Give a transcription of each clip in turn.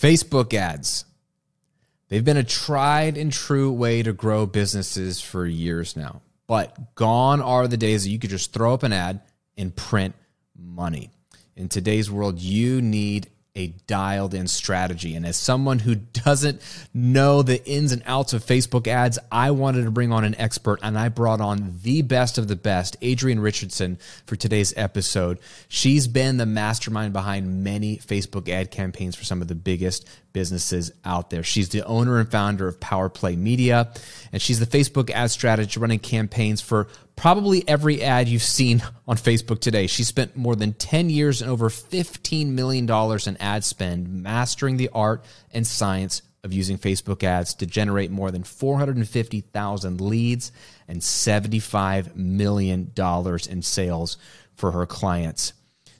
Facebook ads. They've been a tried and true way to grow businesses for years now. But gone are the days that you could just throw up an ad and print money. In today's world, you need a dialed in strategy. And as someone who doesn't know the ins and outs of Facebook ads, I wanted to bring on an expert and I brought on the best of the best, Adrienne Richardson, for today's episode. She's been the mastermind behind many Facebook ad campaigns for some of the biggest businesses out there. She's the owner and founder of Power Play Media, and she's the Facebook ad strategist running campaigns for probably every ad you've seen on Facebook today. She spent more than 10 years and over $15 million in ad spend mastering the art and science of using Facebook ads to generate more than 450,000 leads and $75 million in sales for her clients.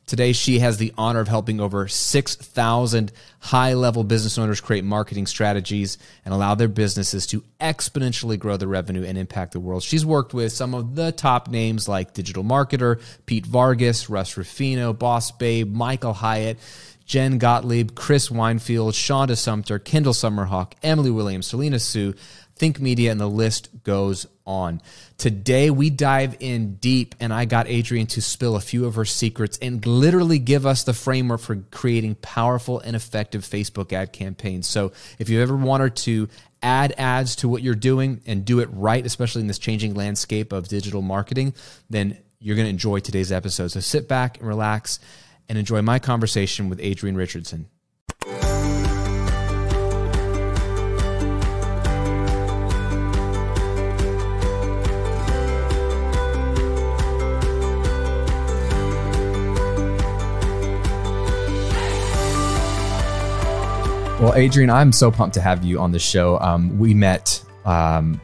Today, she has the honor of helping over 6,000 high level business owners create marketing strategies and allow their businesses to exponentially grow their revenue and impact the world. She's worked with some of the top names like Digital Marketer, Pete Vargas, Russ Ruffino, Boss Babe, Michael Hyatt. Jen Gottlieb, Chris Winfield, Shonda Sumter, Kendall Summerhawk, Emily Williams, Selena Soo, Think Media, and the list goes on. Today, we dive in deep, and I got Adrienne to spill a few of her secrets and literally give us the framework for creating powerful and effective Facebook ad campaigns. So, if you ever wanted to add ads to what you're doing and do it right, especially in this changing landscape of digital marketing, then you're going to enjoy today's episode. So, sit back and relax and enjoy my conversation with Adrienne Richardson. Well, Adrienne, I'm so pumped to have you on the show. Um, we met, um,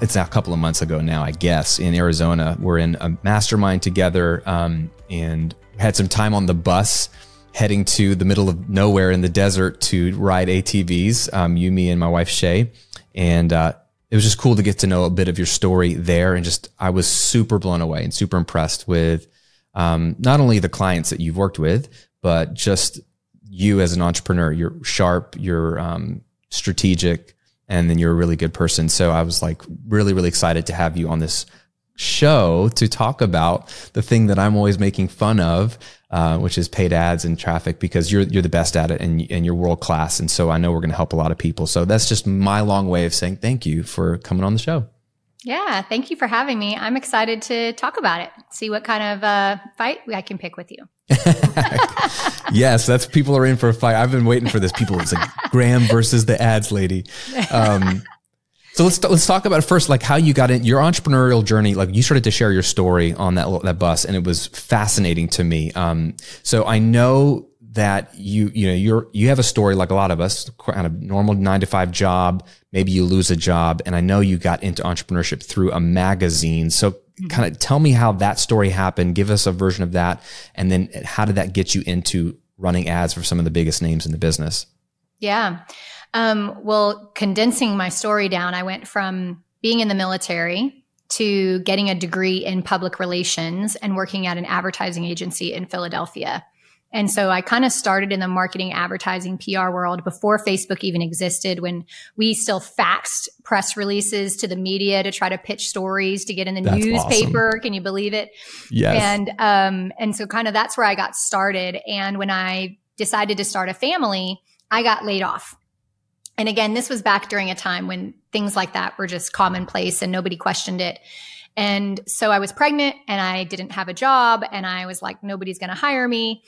it's a couple of months ago now, I guess, in Arizona. We're in a mastermind together um, and had some time on the bus heading to the middle of nowhere in the desert to ride ATVs, um, you, me, and my wife, Shay. And uh, it was just cool to get to know a bit of your story there. And just, I was super blown away and super impressed with um, not only the clients that you've worked with, but just you as an entrepreneur. You're sharp, you're um, strategic, and then you're a really good person. So I was like really, really excited to have you on this show to talk about the thing that I'm always making fun of, uh, which is paid ads and traffic, because you're you're the best at it and and you're world class. And so I know we're going to help a lot of people. So that's just my long way of saying thank you for coming on the show. Yeah, thank you for having me. I'm excited to talk about it. See what kind of uh, fight I can pick with you. yes, that's people are in for a fight. I've been waiting for this. People, it's like Graham versus the ads lady. Um, so let's let's talk about first, like how you got in your entrepreneurial journey. Like you started to share your story on that that bus, and it was fascinating to me. Um, so I know that you you know you're you have a story like a lot of us, kind of normal nine to five job. Maybe you lose a job, and I know you got into entrepreneurship through a magazine. So kind of tell me how that story happened. Give us a version of that. And then how did that get you into running ads for some of the biggest names in the business? Yeah. Um, well, condensing my story down, I went from being in the military to getting a degree in public relations and working at an advertising agency in Philadelphia. And so I kind of started in the marketing, advertising, PR world before Facebook even existed, when we still faxed press releases to the media to try to pitch stories to get in the that's newspaper. Awesome. Can you believe it? Yes. And, um, and so kind of that's where I got started. And when I decided to start a family, I got laid off. And again, this was back during a time when things like that were just commonplace and nobody questioned it. And so I was pregnant and I didn't have a job and I was like, nobody's going to hire me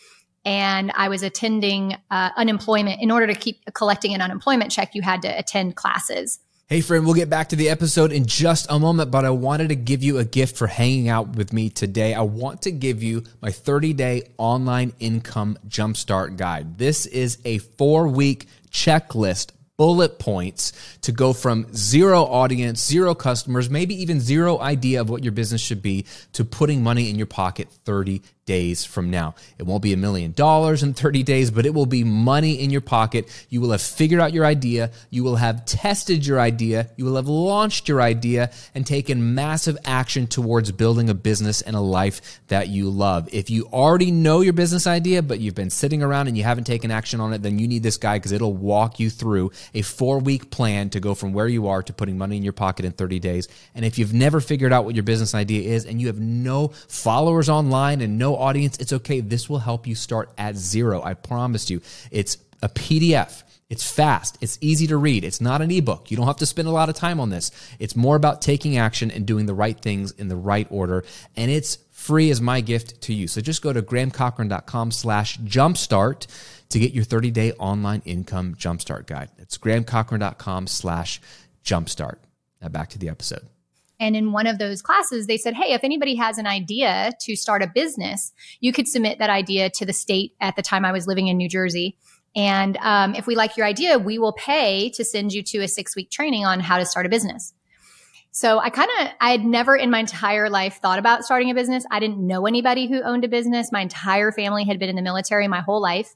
and I was attending uh, unemployment. In order to keep collecting an unemployment check, you had to attend classes. Hey, friend, we'll get back to the episode in just a moment, but I wanted to give you a gift for hanging out with me today. I want to give you my 30 day online income jumpstart guide. This is a four week checklist bullet points to go from zero audience, zero customers, maybe even zero idea of what your business should be to putting money in your pocket 30 days from now. It won't be a million dollars in 30 days, but it will be money in your pocket. You will have figured out your idea. You will have tested your idea. You will have launched your idea and taken massive action towards building a business and a life that you love. If you already know your business idea, but you've been sitting around and you haven't taken action on it, then you need this guy because it'll walk you through a four week plan to go from where you are to putting money in your pocket in 30 days. And if you've never figured out what your business idea is and you have no followers online and no audience, it's okay. This will help you start at zero. I promise you. It's a PDF. It's fast. It's easy to read. It's not an ebook. You don't have to spend a lot of time on this. It's more about taking action and doing the right things in the right order. And it's free as my gift to you. So just go to grahamcochrane.com slash jumpstart to get your 30 day online income jumpstart guide. It's grahamcochrane.com slash jumpstart. Now back to the episode. And in one of those classes, they said, Hey, if anybody has an idea to start a business, you could submit that idea to the state at the time I was living in New Jersey. And um, if we like your idea, we will pay to send you to a six week training on how to start a business. So I kind of, I had never in my entire life thought about starting a business. I didn't know anybody who owned a business. My entire family had been in the military my whole life.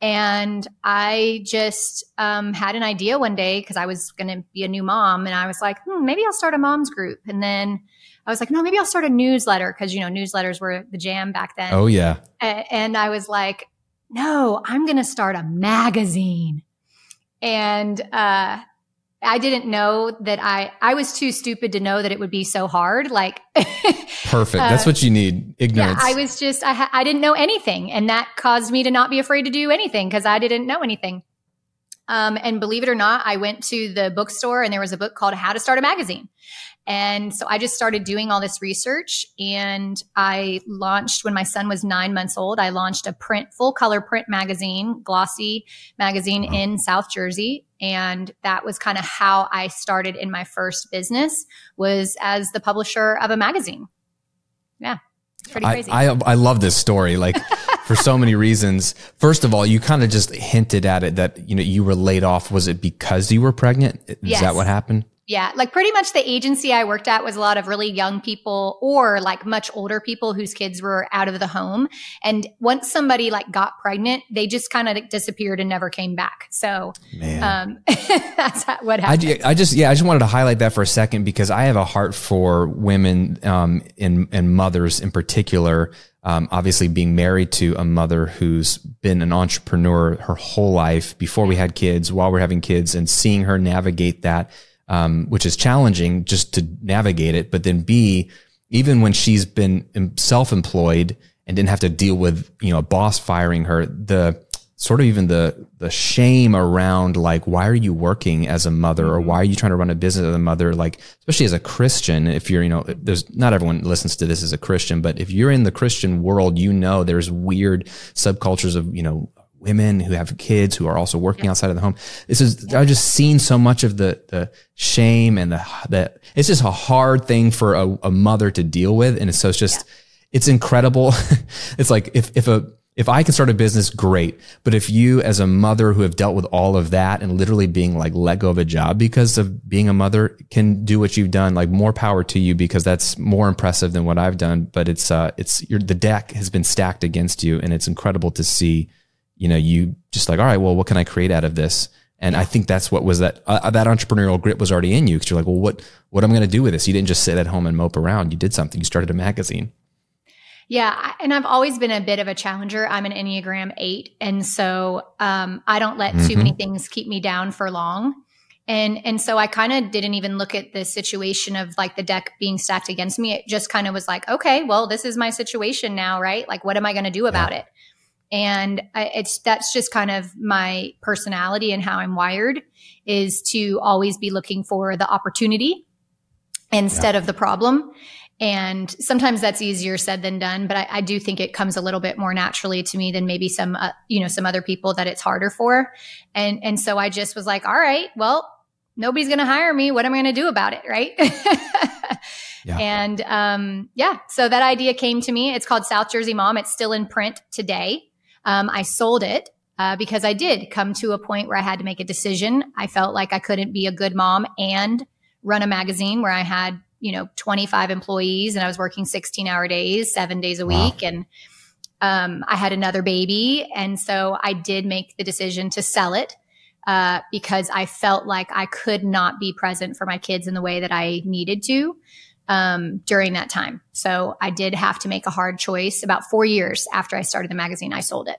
And I just um, had an idea one day because I was going to be a new mom. And I was like, hmm, maybe I'll start a mom's group. And then I was like, no, maybe I'll start a newsletter because, you know, newsletters were the jam back then. Oh, yeah. and I was like, no, I'm going to start a magazine. And uh, I didn't know that I I was too stupid to know that it would be so hard. Like perfect. That's uh, what you need. Ignorance. Yeah, I was just I ha- I didn't know anything, and that caused me to not be afraid to do anything because I didn't know anything. Um, and believe it or not, I went to the bookstore and there was a book called How to Start a Magazine. And so I just started doing all this research and I launched when my son was nine months old. I launched a print, full color print magazine, glossy magazine wow. in South Jersey. And that was kind of how I started in my first business was as the publisher of a magazine. Yeah. It's pretty crazy. I, I, I love this story. Like for so many reasons. First of all, you kind of just hinted at it that, you know, you were laid off. Was it because you were pregnant? Is yes. that what happened? Yeah, like pretty much the agency I worked at was a lot of really young people or like much older people whose kids were out of the home. And once somebody like got pregnant, they just kind of disappeared and never came back. So um, that's what happened. I, I, just, yeah, I just wanted to highlight that for a second because I have a heart for women um, and, and mothers in particular. Um, obviously being married to a mother who's been an entrepreneur her whole life before we had kids, while we're having kids and seeing her navigate that um, which is challenging just to navigate it. But then B, even when she's been self-employed and didn't have to deal with, you know, a boss firing her, the sort of even the, the shame around like, why are you working as a mother or why are you trying to run a business as a mother? Like, especially as a Christian, if you're, you know, there's not everyone listens to this as a Christian, but if you're in the Christian world, you know, there's weird subcultures of, you know, women who have kids who are also working outside of the home. This is. I've just seen so much of the the shame and the that it's just a hard thing for a, a mother to deal with, and so it's just yeah. it's incredible. it's like if if a if I can start a business, great. But if you, as a mother who have dealt with all of that and literally being like let go of a job because of being a mother, can do what you've done, like more power to you because that's more impressive than what I've done. But it's uh, it's your the deck has been stacked against you, and it's incredible to see you know, you just like, all right, well, what can I create out of this? And I think that's what was that, uh, that entrepreneurial grit was already in you. Cause you're like, well, what, what am I going to do with this? You didn't just sit at home and mope around. You did something. You started a magazine. Yeah. And I've always been a bit of a challenger. I'm an Enneagram eight. And so, um, I don't let mm-hmm. too many things keep me down for long. And, and so I kind of didn't even look at the situation of like the deck being stacked against me. It just kind of was like, okay, well, this is my situation now, right? Like, what am I going to do about yeah. it? And it's that's just kind of my personality and how I'm wired is to always be looking for the opportunity instead yeah. of the problem. And sometimes that's easier said than done, but I, I, do think it comes a little bit more naturally to me than maybe some, uh, you know, some other people that it's harder for. And, and so I just was like, all right, well, nobody's going to hire me. What am I going to do about it? Right. yeah. And, um, yeah, so that idea came to me. It's called South Jersey Mom. It's still in print today. Um, I sold it uh, because I did come to a point where I had to make a decision. I felt like I couldn't be a good mom and run a magazine where I had, you know, 25 employees and I was working 16 hour days, seven days a wow. week. And, um, I had another baby. And so I did make the decision to sell it. Uh, because I felt like I could not be present for my kids in the way that I needed to um, during that time. So I did have to make a hard choice. About four years after I started the magazine, I sold it.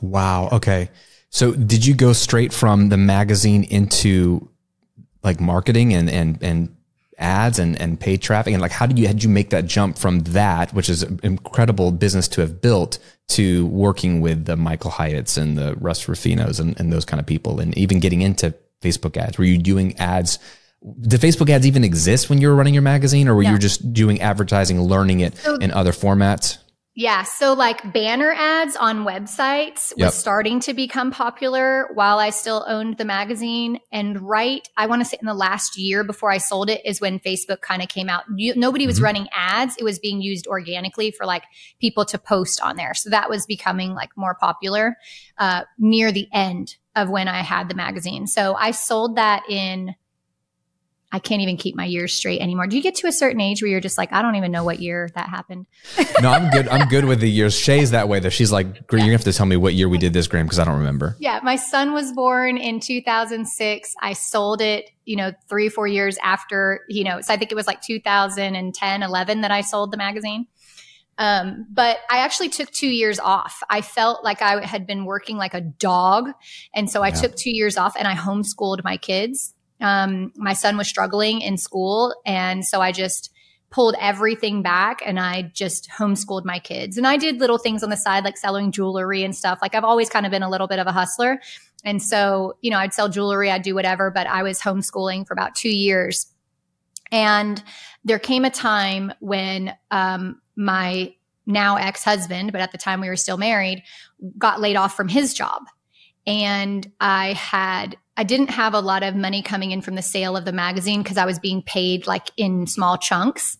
Wow. Okay. So did you go straight from the magazine into like marketing and and and ads and, and paid traffic and like how did you had you make that jump from that which is an incredible business to have built to working with the michael hyatts and the russ ruffinos and, and those kind of people and even getting into facebook ads were you doing ads did facebook ads even exist when you were running your magazine or were you just doing advertising learning it so, in other formats yeah. So like banner ads on websites yep. was starting to become popular while I still owned the magazine. And right, I want to say in the last year before I sold it is when Facebook kind of came out. You, nobody was mm-hmm. running ads. It was being used organically for like people to post on there. So that was becoming like more popular, uh, near the end of when I had the magazine. So I sold that in I can't even keep my years straight anymore. Do you get to a certain age where you're just like, I don't even know what year that happened? no, I'm good. I'm good with the years. Shay's that way though. She's like, yeah. you're gonna have to tell me what year we did this, Graham, because I don't remember. Yeah, my son was born in 2006. I sold it, you know, three, four years after, you know, so I think it was like 2010, 11 that I sold the magazine. Um, but I actually took two years off. I felt like I had been working like a dog. And so I yeah. took two years off and I homeschooled my kids um, my son was struggling in school. And so I just pulled everything back and I just homeschooled my kids. And I did little things on the side, like selling jewelry and stuff. Like I've always kind of been a little bit of a hustler. And so, you know, I'd sell jewelry, I'd do whatever, but I was homeschooling for about two years. And there came a time when um, my now ex husband, but at the time we were still married, got laid off from his job. And I had I didn't have a lot of money coming in from the sale of the magazine because I was being paid like in small chunks.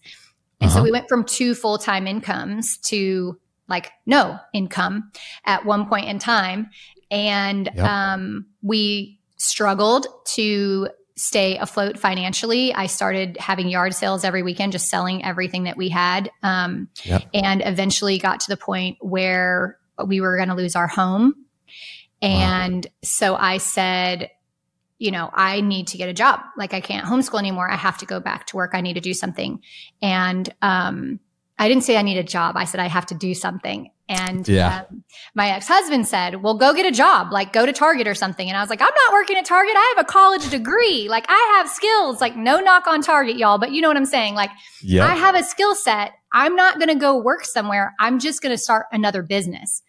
And uh-huh. so we went from two full time incomes to like no income at one point in time. And yep. um, we struggled to stay afloat financially. I started having yard sales every weekend, just selling everything that we had. Um, yep. And eventually got to the point where we were going to lose our home. And wow. so I said, you know, I need to get a job. Like I can't homeschool anymore. I have to go back to work. I need to do something. And um, I didn't say I need a job. I said I have to do something. And yeah. um, my ex husband said, Well, go get a job, like go to Target or something. And I was like, I'm not working at Target. I have a college degree. Like I have skills. Like no knock on Target, y'all. But you know what I'm saying? Like yep. I have a skill set. I'm not going to go work somewhere. I'm just going to start another business.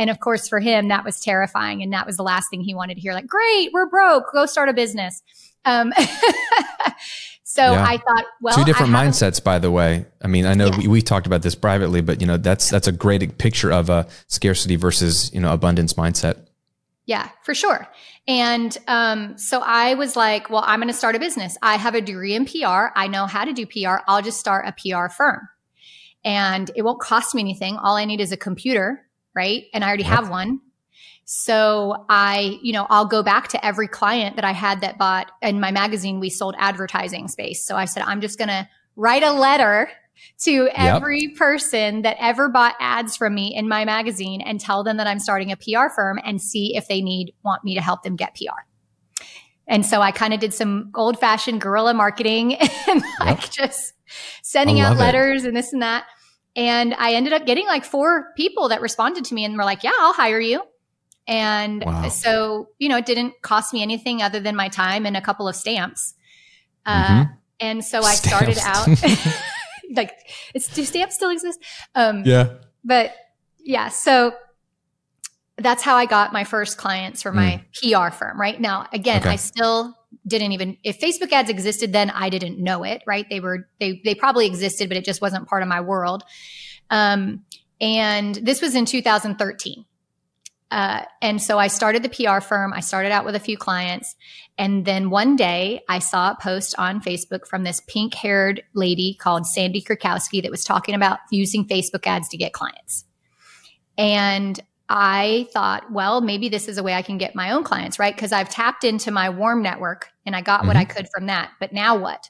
And of course, for him, that was terrifying. And that was the last thing he wanted to hear like, great, we're broke, go start a business. Um, so yeah. I thought, well, two different mindsets, by the way. I mean, I know yeah. we, we talked about this privately, but you know, that's, that's a great picture of a scarcity versus, you know, abundance mindset. Yeah, for sure. And um, so I was like, well, I'm going to start a business. I have a degree in PR. I know how to do PR. I'll just start a PR firm. And it won't cost me anything. All I need is a computer right? And I already yep. have one. So I, you know, I'll go back to every client that I had that bought in my magazine. We sold advertising space. So I said, I'm just going to write a letter to every yep. person that ever bought ads from me in my magazine and tell them that I'm starting a PR firm and see if they need, want me to help them get PR. And so I kind of did some old fashioned guerrilla marketing and like just sending out letters it. and this and that. And I ended up getting like four people that responded to me and were like, yeah, I'll hire you. And wow. so, you know, it didn't cost me anything other than my time and a couple of stamps. Uh, mm-hmm. and so I started out like, it's, do stamps still exist? Um, yeah. But yeah, so that's how I got my first clients for my mm. PR firm. Right now, again, okay. I still didn't even if Facebook ads existed then I didn't know it, right? They were they they probably existed, but it just wasn't part of my world. Um, and this was in 2013. Uh, and so I started the PR firm. I started out with a few clients. And then one day I saw a post on Facebook from this pink haired lady called Sandi Krakowski that was talking about using Facebook ads to get clients. And I thought, well, maybe this is a way I can get my own clients, right? Because I've tapped into my warm network and I got mm-hmm. what I could from that. But now what?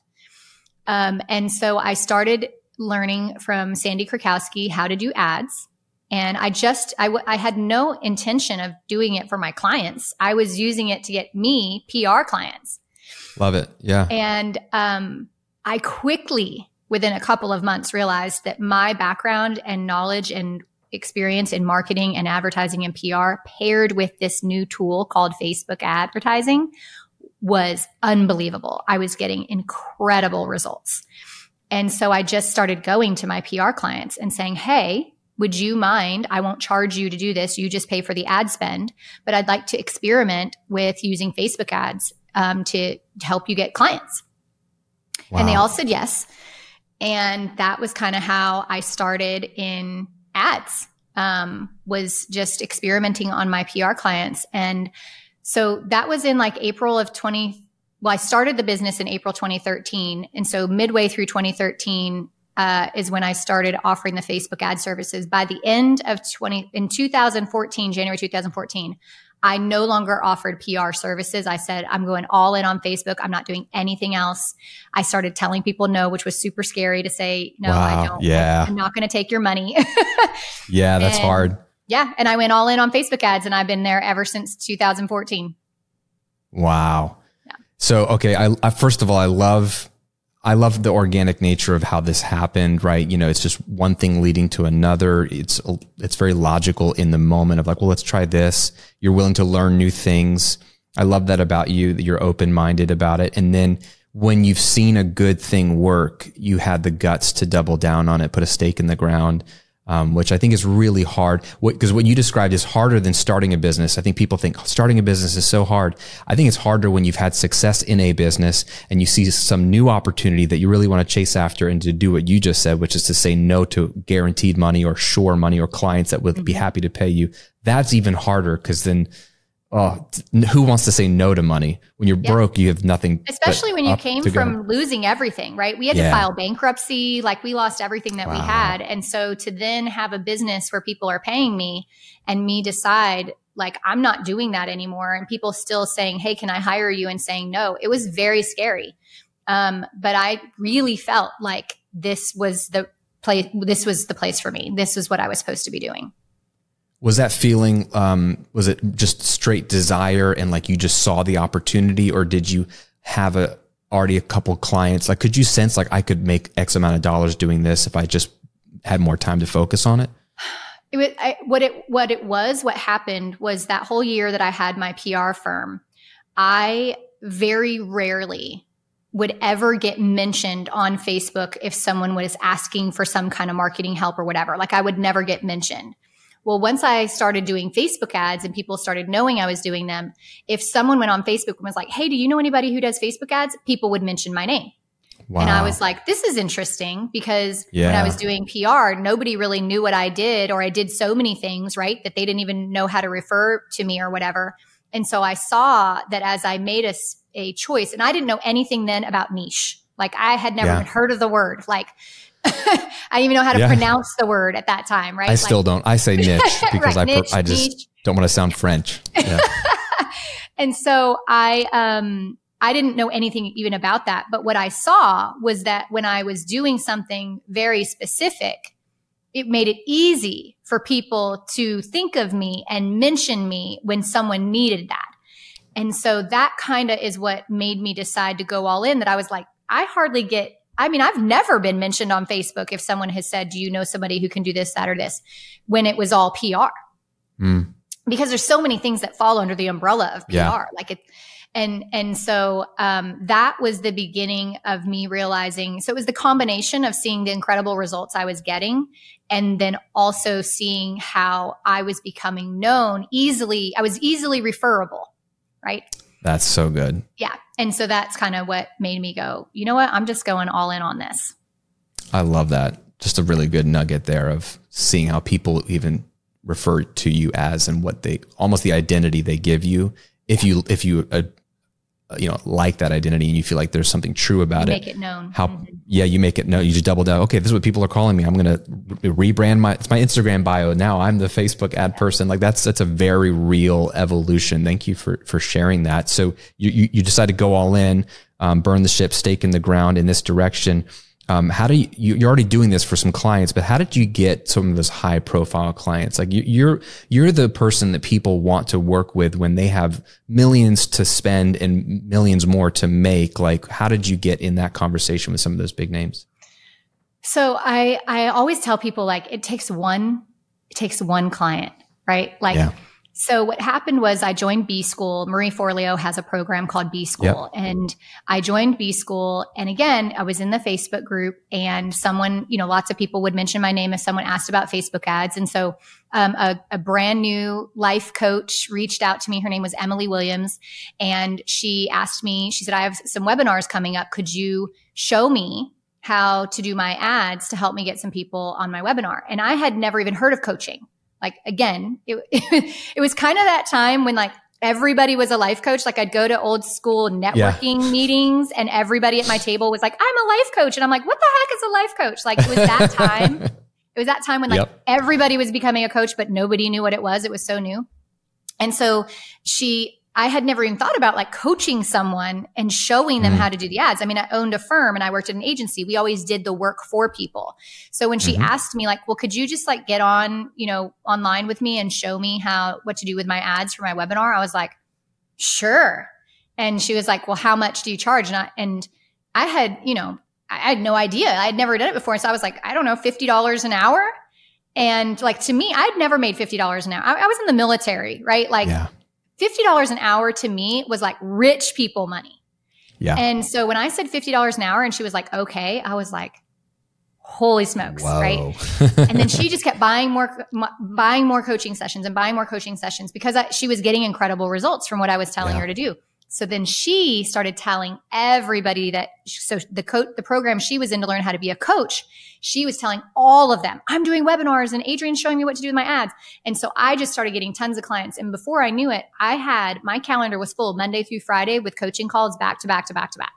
Um, and so I started learning from Sandi Krakowski how to do ads. And I just, I, w- I had no intention of doing it for my clients. I was using it to get me PR clients. Love it. Yeah. And um, I quickly, within a couple of months, realized that my background and knowledge and experience in marketing and advertising and PR paired with this new tool called Facebook advertising was unbelievable. I was getting incredible results. And so I just started going to my PR clients and saying, Hey, would you mind? I won't charge you to do this. You just pay for the ad spend, but I'd like to experiment with using Facebook ads um, to, to help you get clients. Wow. And they all said yes. And that was kind of how I started in ads, um, was just experimenting on my PR clients. And so that was in like April of 20. Well, I started the business in April 2013. And so midway through 2013, uh, is when I started offering the Facebook ad services. By the end of 20, in 2014, January 2014, I no longer offered PR services. I said, I'm going all in on Facebook. I'm not doing anything else. I started telling people no, which was super scary to say, no, wow, I don't. Yeah. I'm not going to take your money. yeah, that's and, hard. Yeah. And I went all in on Facebook ads and I've been there ever since 2014. Wow. Yeah. So, okay. I, I, first of all, I love I love the organic nature of how this happened, right? You know, it's just one thing leading to another. It's it's very logical in the moment of like, well, let's try this. You're willing to learn new things. I love that about you that you're open-minded about it. And then when you've seen a good thing work, you had the guts to double down on it, put a stake in the ground um, which I think is really hard. Because what, what, you described is harder than starting a business. I think people think starting a business is so hard. I think it's harder when you've had success in a business and you see some new opportunity that you really want to chase after and to do what you just said, which is to say no to guaranteed money or sure money or clients that would mm-hmm. be happy to pay you. That's even harder because then oh, who wants to say no to money? When you're yeah. broke, you have nothing. Especially when you came from losing everything, right? We had yeah. to file bankruptcy, like we lost everything that wow. we had. And so to then have a business where people are paying me and me decide, like, I'm not doing that anymore, and people still saying, Hey, can I hire you? and saying no, it was very scary. Um, but I really felt like this was the place, this was the place for me. This was what I was supposed to be doing. Was that feeling, um, was it just straight desire and like you just saw the opportunity or did you have a, already a couple clients? Like, could you sense like I could make X amount of dollars doing this if I just had more time to focus on it? It was, I, what it, what it was, what happened was that whole year that I had my PR firm, I very rarely would ever get mentioned on Facebook if someone was asking for some kind of marketing help or whatever. Like I would never get mentioned. Well, once I started doing Facebook ads and people started knowing I was doing them, if someone went on Facebook and was like, Hey, do you know anybody who does Facebook ads? People would mention my name. Wow. And I was like, this is interesting because yeah. when I was doing PR, nobody really knew what I did, or I did so many things, right? That they didn't even know how to refer to me or whatever. And so I saw that as I made a, a choice, and I didn't know anything then about niche. Like I had never yeah. heard of the word. Like I didn't even know how to yeah. pronounce the word at that time, right? I like, still don't. I say niche because right, I, niche, I just niche. don't want to sound French. Yeah. and so I, um, I didn't know anything even about that. But what I saw was that when I was doing something very specific, it made it easy for people to think of me and mention me when someone needed that. And so that kind of is what made me decide to go all in that I was like, I hardly get I mean, I've never been mentioned on Facebook if someone has said, Do you know somebody who can do this, that, or this when it was all PR? Mm. Because there's so many things that fall under the umbrella of PR. Yeah. Like it, and and so um, that was the beginning of me realizing so it was the combination of seeing the incredible results i was getting and then also seeing how i was becoming known easily i was easily referable right that's so good. Yeah. And so that's kind of what made me go, you know what? I'm just going all in on this. I love that. Just a really good nugget there of seeing how people even refer to you as and what they almost the identity they give you. If you, if you uh, you know like that identity and you feel like there's something true about you it. make it known. How mm-hmm. yeah you make it known. You just double down. Okay this is what people are calling me. I'm going to re- rebrand my it's my instagram bio. Now i'm the facebook ad person. Like that's that's a very real evolution. Thank you for for sharing that. So you you, you decide to go all in um, burn the ship stake in the ground in this direction um, how do you, you, are already doing this for some clients, but how did you get some of those high profile clients? Like you, you're, you're the person that people want to work with when they have millions to spend and millions more to make. Like, how did you get in that conversation with some of those big names? So I, I always tell people like it takes one, it takes one client, right? Like, yeah so what happened was I joined B School. Marie Forleo has a program called B School yep. and I joined B School. And again, I was in the Facebook group and someone, you know, lots of people would mention my name if someone asked about Facebook ads. And so um, a, a brand new life coach reached out to me. Her name was Emily Williams. And she asked me, she said, I have some webinars coming up. Could you show me how to do my ads to help me get some people on my webinar? And I had never even heard of coaching. Like again, it, it was kind of that time when like everybody was a life coach. Like I'd go to old school networking yeah. meetings and everybody at my table was like, I'm a life coach. And I'm like, what the heck is a life coach? Like it was that time. it was that time when like yep. everybody was becoming a coach, but nobody knew what it was. It was so new. And so she I had never even thought about like coaching someone and showing them mm. how to do the ads. I mean, I owned a firm and I worked at an agency. We always did the work for people. So when she mm-hmm. asked me like, well, could you just like get on, you know, online with me and show me how, what to do with my ads for my webinar? I was like, sure. And she was like, well, how much do you charge? And I, and I had, you know, I had no idea. I had never done it before. So I was like, I don't know, $50 an hour. And like to me, I'd never made $50 an hour. I, I was in the military, right? Like, yeah $50 an hour to me was like rich people money. Yeah. And so when I said $50 an hour and she was like, okay, I was like, holy smokes, Whoa. right? and then she just kept buying more, buying more coaching sessions and buying more coaching sessions because I, she was getting incredible results from what I was telling yeah. her to do. So then she started telling everybody that so the co- the program she was in to learn how to be a coach, she was telling all of them, I'm doing webinars and Adrienne's showing me what to do with my ads. And so I just started getting tons of clients. And before I knew it, I had my calendar was full Monday through Friday with coaching calls back to back to back to back.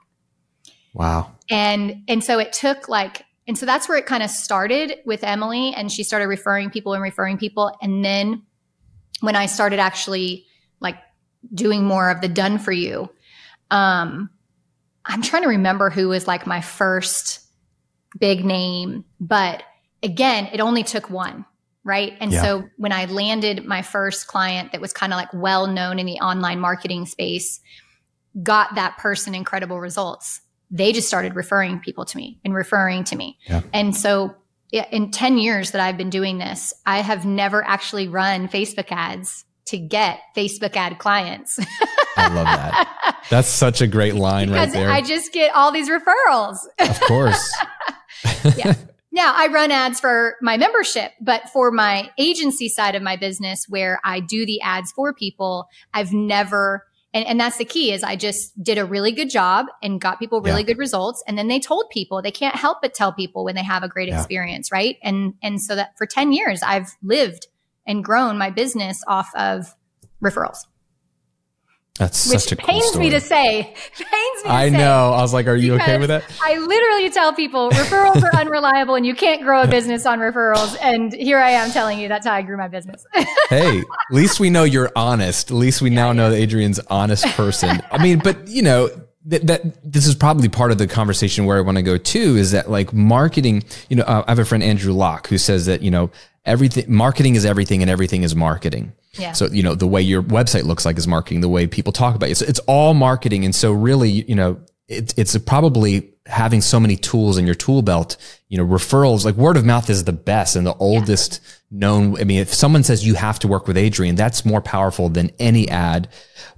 Wow. And and so it took like and so that's where it kind of started with Emily and she started referring people and referring people and then when I started actually like doing more of the done for you. Um, I'm trying to remember who was like my first big name, but again, it only took one, right? And yeah. so when I landed my first client that was kind of like well known in the online marketing space, got that person incredible results. They just started referring people to me and referring to me. Yeah. And so in 10 years that I've been doing this, I have never actually run Facebook ads to get Facebook ad clients. I love that. That's such a great line because right there. I just get all these referrals. Of course. yeah. Now I run ads for my membership, but for my agency side of my business where I do the ads for people, I've never and, and that's the key is I just did a really good job and got people really yeah. good results. And then they told people they can't help but tell people when they have a great yeah. experience. Right. And, and so that for 10 years I've lived and grown my business off of referrals. That's Which such a pains me to say. Pains me. I say know. I was like, "Are you okay with that?" I literally tell people referrals are unreliable, and you can't grow a business on referrals. And here I am telling you that's how I grew my business. hey, at least we know you're honest. At least we now know that Adrienne's honest person. I mean, but you know, that, that this is probably part of the conversation where I want to go to is that like marketing, you know, uh, I have a friend, Andrew Locke, who says that, you know, everything, marketing is everything and everything is marketing. Yeah. So, you know, the way your website looks like is marketing, the way people talk about you. So it's all marketing. And so really, you know, it, it's probably having so many tools in your tool belt, you know, referrals, like word of mouth is the best and the oldest yeah. known. I mean, if someone says you have to work with Adrienne, that's more powerful than any ad.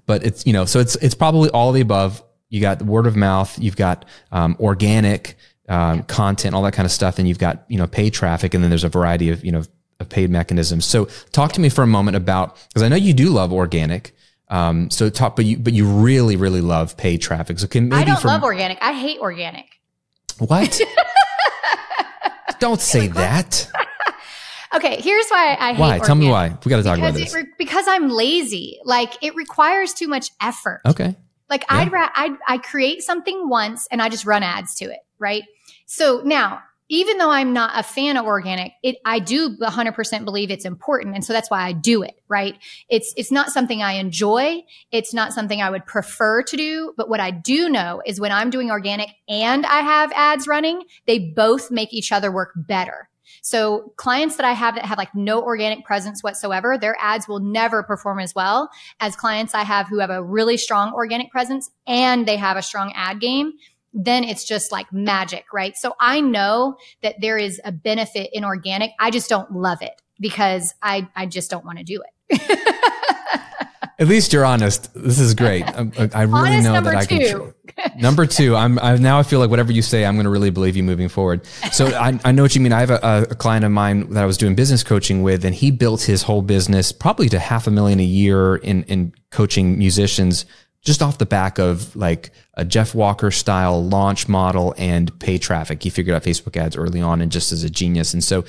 But it's, you know, so it's, it's probably all the above. You got the word of mouth, you've got um, organic um, content, all that kind of stuff, and you've got, you know, paid traffic, and then there's a variety of, you know, of paid mechanisms. So talk to me for a moment about because I know you do love organic. Um, so talk, but you but you really really love paid traffic. So can maybe I don't from, love organic. I hate organic. What? don't say that. okay, here's why I hate. Why? Tell me why. We got to talk about this. Re- because I'm lazy. Like it requires too much effort. Okay. Like yeah. I'd ra- I I create something once and I just run ads to it, right? So now even though I'm not a fan of organic, it I do 100% believe it's important and so that's why I do it, right? It's it's not something I enjoy, it's not something I would prefer to do, but what I do know is when I'm doing organic and I have ads running, they both make each other work better. So clients that I have that have like no organic presence whatsoever, their ads will never perform as well as clients I have who have a really strong organic presence and they have a strong ad game then it's just like magic, right? So I know that there is a benefit in organic. I just don't love it because I, I just don't want to do it. At least you're honest. This is great. I, I really honest know that I two. can. number two, I'm I, now I feel like whatever you say, I'm going to really believe you moving forward. So I, I know what you mean. I have a, a client of mine that I was doing business coaching with, and he built his whole business probably to half a million a year in in coaching musicians just off the back of like a Jeff Walker style launch model and pay traffic. He figured out Facebook ads early on and just as a genius. And so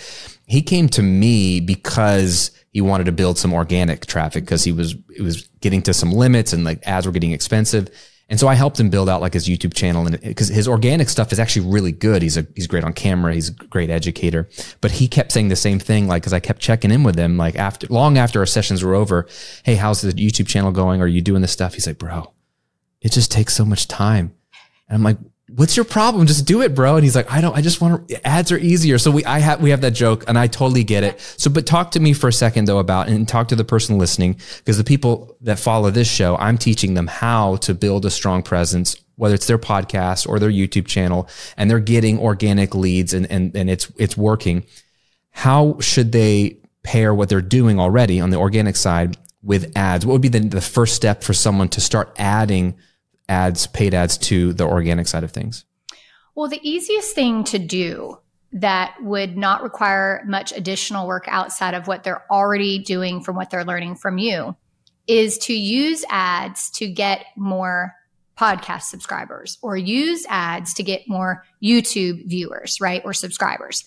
he came to me because he wanted to build some organic traffic because he was, it was getting to some limits and like ads were getting expensive. And so I helped him build out like his YouTube channel and because his organic stuff is actually really good. He's a, he's great on camera. He's a great educator, but he kept saying the same thing. Like, cause I kept checking in with him like after, long after our sessions were over. Hey, how's the YouTube channel going? Are you doing this stuff? He's like, bro, it just takes so much time. And I'm like, what's your problem? Just do it, bro. And he's like, I don't, I just want to, ads are easier. So we, I have, we have that joke and I totally get it. So, but talk to me for a second though about, and talk to the person listening because the people that follow this show, I'm teaching them how to build a strong presence, whether it's their podcast or their YouTube channel and they're getting organic leads and, and, and it's, it's working. How should they pair what they're doing already on the organic side with ads? What would be the, the first step for someone to start adding ads, paid ads to the organic side of things? Well, the easiest thing to do that would not require much additional work outside of what they're already doing from what they're learning from you is to use ads to get more podcast subscribers or use ads to get more YouTube viewers, right? Or subscribers.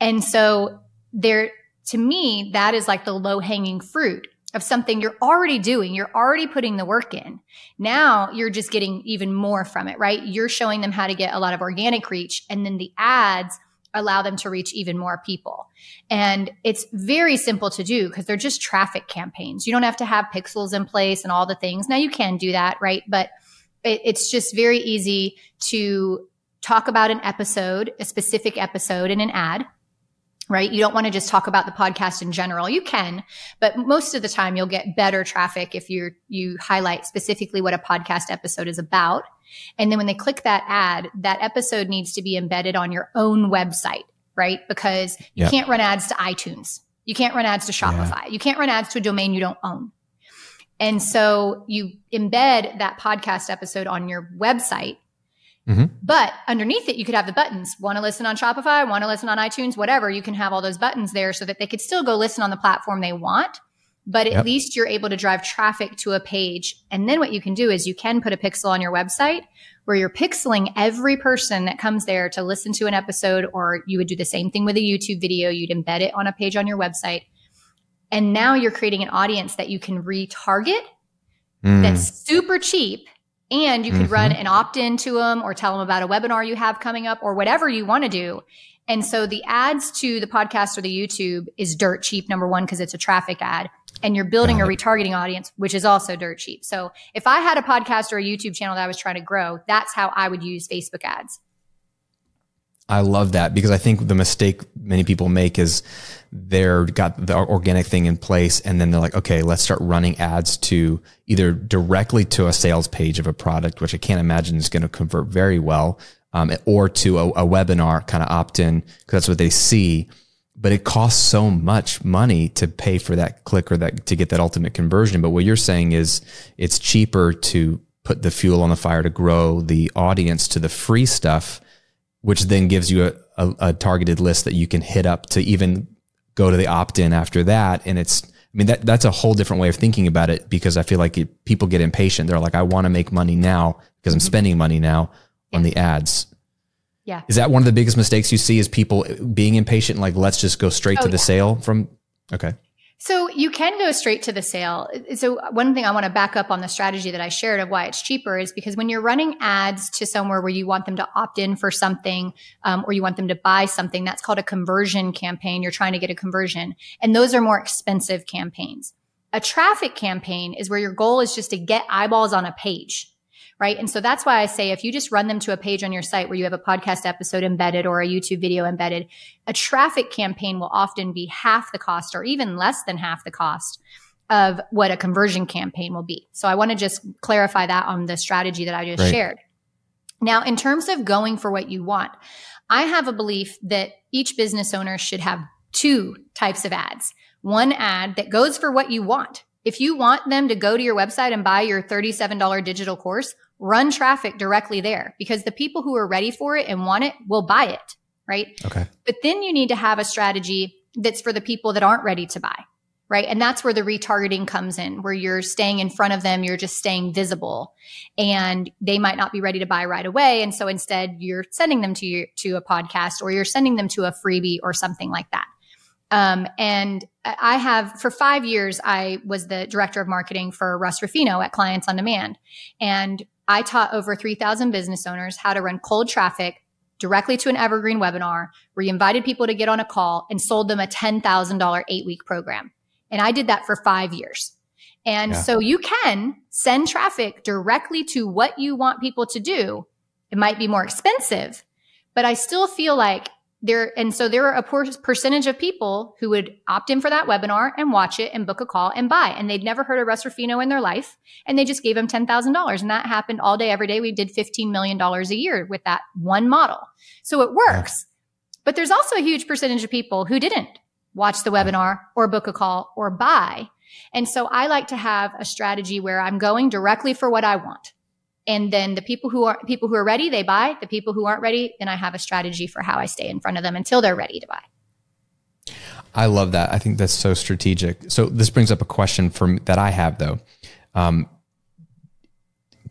And so there, to me, that is like the low hanging fruit of something you're already doing. You're already putting the work in. Now you're just getting even more from it, right? You're showing them how to get a lot of organic reach and then the ads allow them to reach even more people. And it's very simple to do because they're just traffic campaigns. You don't have to have pixels in place and all the things. Now you can do that, right? But it, it's just very easy to talk about an episode, a specific episode in an ad right? You don't want to just talk about the podcast in general. You can, but most of the time you'll get better traffic if you you highlight specifically what a podcast episode is about. And then when they click that ad, that episode needs to be embedded on your own website, right? Because you can't run ads to iTunes. You can't run ads to Spotify. Yeah. You can't run ads to a domain you don't own. And so you embed that podcast episode on your website Mm-hmm. But underneath it, you could have the buttons. Want to listen on Spotify, want to listen on iTunes, whatever. You can have all those buttons there so that they could still go listen on the platform they want. But at yep. least you're able to drive traffic to a page. And then what you can do is you can put a pixel on your website where you're pixeling every person that comes there to listen to an episode, or you would do the same thing with a YouTube video. You'd embed it on a page on your website. And now you're creating an audience that you can retarget mm. that's super cheap and you could mm-hmm. run an opt in to them or tell them about a webinar you have coming up or whatever you want to do. And so the ads to the podcast or the YouTube is dirt cheap, number one, because it's a traffic ad. And you're building a retargeting audience, which is also dirt cheap. So if I had a podcast or a YouTube channel that I was trying to grow, that's how I would use Facebook ads. I love that because I think the mistake many people make is they're got the organic thing in place and then they're like, okay, let's start running ads to either directly to a sales page of a product, which I can't imagine is going to convert very well, um, or to a, a webinar kind of opt in because that's what they see. But it costs so much money to pay for that click or that to get that ultimate conversion. But what you're saying is it's cheaper to put the fuel on the fire to grow the audience to the free stuff which then gives you a, a, a, targeted list that you can hit up to even go to the opt-in after that. And it's, I mean, that, that's a whole different way of thinking about it because I feel like it, people get impatient. They're like, I want to make money now because I'm mm-hmm. spending money now on the ads. Yeah. Is that one of the biggest mistakes you see is people being impatient? Like, let's just go straight oh, to the yeah. sale from, okay. So you can go straight to the sale. So one thing I want to back up on the strategy that I shared of why it's cheaper is because when you're running ads to somewhere where you want them to opt in for something um, or you want them to buy something, that's called a conversion campaign. You're trying to get a conversion, and those are more expensive campaigns. A traffic campaign is where your goal is just to get eyeballs on a page right? And so that's why I say if you just run them to a page on your site where you have a podcast episode embedded or a YouTube video embedded, a traffic campaign will often be half the cost or even less than half the cost of what a conversion campaign will be. So I want to just clarify that on the strategy that I just right. shared. Now, in terms of going for what you want, I have a belief that each business owner should have two types of ads. One ad that goes for what you want. If you want them to go to your website and buy your $37 digital course, run traffic directly there because the people who are ready for it and want it will buy it. Right. Okay. But then you need to have a strategy that's for the people that aren't ready to buy. Right. And that's where the retargeting comes in, where you're staying in front of them, you're just staying visible and they might not be ready to buy right away. And so instead you're sending them to your, to a podcast or you're sending them to a freebie or something like that. Um, and I have for five years, I was the director of marketing for Russ Ruffino at Clients on Demand. And I taught over 3,000 business owners how to run cold traffic directly to an evergreen webinar where you invited people to get on a call and sold them a $10,000 eight week program. And I did that for five years. And yeah. so you can send traffic directly to what you want people to do. It might be more expensive, but I still feel like there and so there are a percentage of people who would opt in for that webinar and watch it and book a call and buy and they'd never heard of Russ Ruffino in their life and they just gave them $10,000 and that happened all day every day. We did 15 million dollars a year with that one model. So it works. But there's also a huge percentage of people who didn't watch the webinar or book a call or buy. And so I like to have a strategy where I'm going directly for what I want and then the people who are people who are ready they buy. The people who aren't ready then i have a strategy for how i stay in front of them until they're ready to buy. I love that. I think that's so strategic. So this brings up a question from that i have though. Um,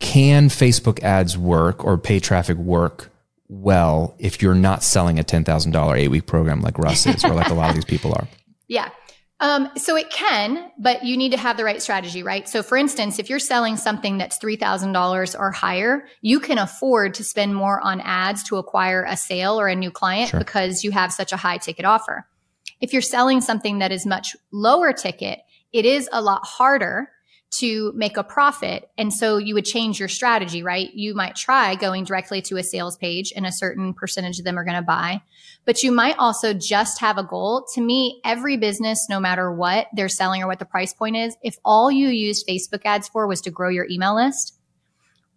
can facebook ads work or pay traffic work well if you're not selling a $10000 eight week program like russ is or like a lot of these people are? Yeah um, so it can, but you need to have the right strategy, right? So for instance, if you're selling something that's $3,000 or higher, you can afford to spend more on ads to acquire a sale or a new client sure. because you have such a high ticket offer. If you're selling something that is much lower ticket, it is a lot harder to make a profit. And so you would change your strategy, right? You might try going directly to a sales page and a certain percentage of them are going to buy, but you might also just have a goal. To me, every business, no matter what they're selling or what the price point is, if all you used Facebook ads for was to grow your email list,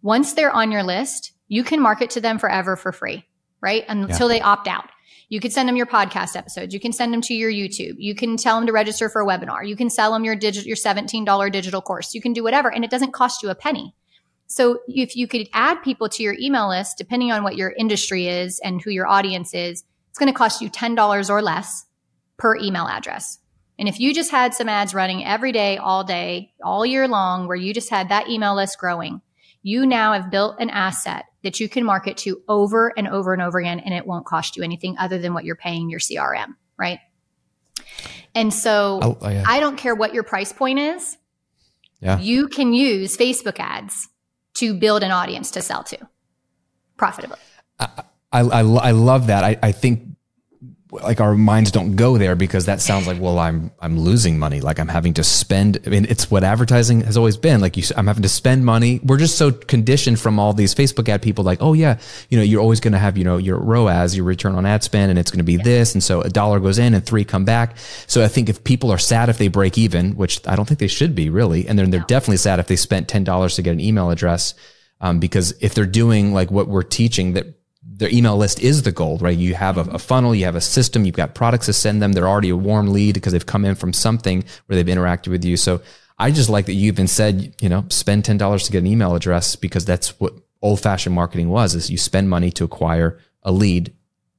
once they're on your list, you can market to them forever for free, right? Until yeah. they opt out. You could send them your podcast episodes. You can send them to your YouTube. You can tell them to register for a webinar. You can sell them your digital, your $17 digital course. You can do whatever and it doesn't cost you a penny. So if you could add people to your email list, depending on what your industry is and who your audience is, it's going to cost you $10 or less per email address. And if you just had some ads running every day, all day, all year long, where you just had that email list growing, you now have built an asset that you can market to over and over and over again, and it won't cost you anything other than what you're paying your CRM, right? And so oh, oh, yeah. I don't care what your price point is. Yeah. You can use Facebook ads to build an audience to sell to profitably. I, I, I, love that. I, I think like our minds don't go there because that sounds like well i'm i'm losing money like i'm having to spend i mean it's what advertising has always been like you i'm having to spend money we're just so conditioned from all these facebook ad people like oh yeah you know you're always going to have you know your roas your return on ad spend and it's going to be yeah. this and so a dollar goes in and three come back so i think if people are sad if they break even which i don't think they should be really and then they're no. definitely sad if they spent $10 to get an email address um, because if they're doing like what we're teaching that their email list is the gold, right? You have a, a, funnel, you have a system, you've got products to send them. They're already a warm lead because they've come in from something where they've interacted with you. So I just like that you even said, you know, spend $10 to get an email address because that's what old fashioned marketing was is you spend money to acquire a lead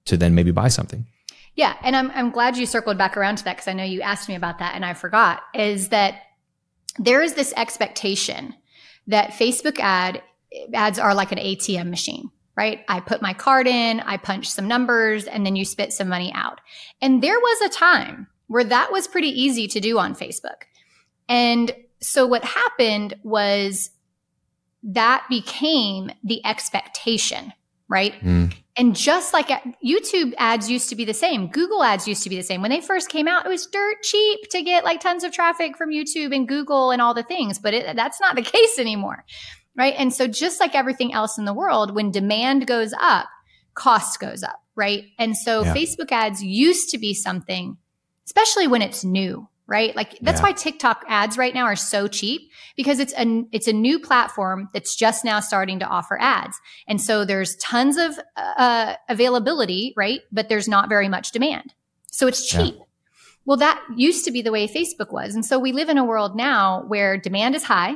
to then maybe buy something. Yeah. And I'm, I'm glad you circled back around to that because I know you asked me about that and I forgot is that there is this expectation that Facebook ad ads are like an ATM machine right? I put my card in, I punch some numbers, and then you spit some money out. And there was a time where that was pretty easy to do on Facebook. And so what happened was that became the expectation, right? Mm. And just like YouTube ads used to be the same, Google ads used to be the same. When they first came out, it was dirt cheap to get like tons of traffic from YouTube and Google and all the things, but it, that's not the case anymore, right? And so just like everything else in the world, when demand goes up, cost goes up, right? And so yeah. Facebook ads used to be something, especially when it's new, right? Like that's yeah. why TikTok ads right now are so cheap because it's a it's a new platform that's just now starting to offer ads. And so there's tons of uh, availability, right? But there's not very much demand. So it's cheap. Yeah. Well, that used to be the way Facebook was. And so we live in a world now where demand is high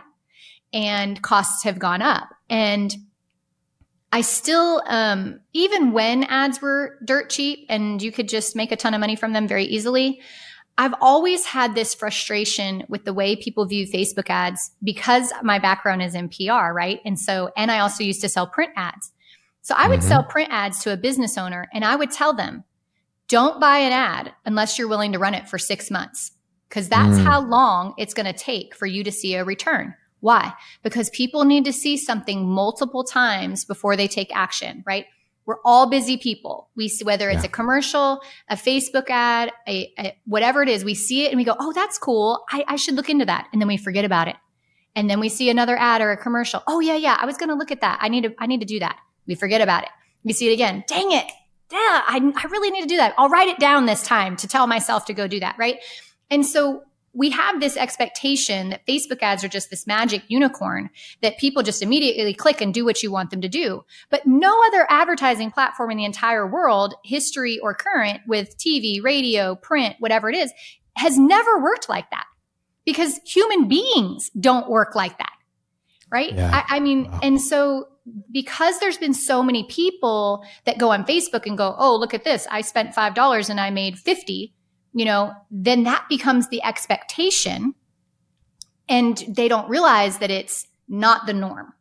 and costs have gone up. And I still, um, even when ads were dirt cheap and you could just make a ton of money from them very easily, I've always had this frustration with the way people view Facebook ads because my background is in PR, right? And so, and I also used to sell print ads. So I would mm-hmm. sell print ads to a business owner and I would tell them, don't buy an ad unless you're willing to run it for six months. Cause that's mm. how long it's going to take for you to see a return. Why? Because people need to see something multiple times before they take action, right? We're all busy people. We see whether it's yeah. a commercial, a Facebook ad, a, a, whatever it is, we see it and we go, Oh, that's cool. I, I should look into that. And then we forget about it. And then we see another ad or a commercial. Oh yeah, yeah. I was going to look at that. I need to, I need to do that. We forget about it. We see it again. Dang it. Yeah. I, I really need to do that. I'll write it down this time to tell myself to go do that. Right. And so we have this expectation that Facebook ads are just this magic unicorn that people just immediately click and do what you want them to do. But no other advertising platform in the entire world, history or current with TV, radio, print, whatever it is, has never worked like that because human beings don't work like that. Right. Yeah. I, I, mean, wow. and so because there's been so many people that go on Facebook and go, Oh, look at this. I spent $5 and I made 50 you know, then that becomes the expectation. And they don't realize that it's not the norm.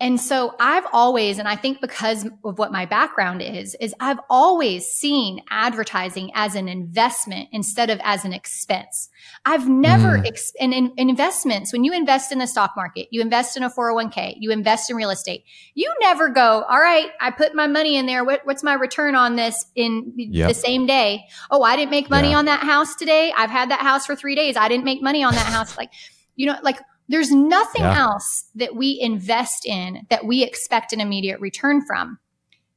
And so I've always, and I think because of what my background is, is I've always seen advertising as an investment instead of as an expense. I've never, mm. ex- in, in, investments, when you invest in the stock market, you invest in a 401k, you invest in real estate, you never go, all right, I put my money in there. What, what's my return on this in yep. the same day? Oh, I didn't make money yeah. on that house today. I've had that house for three days. I didn't make money on that house. Like, you know, like there's nothing yeah. else that we invest in that we expect an immediate return from.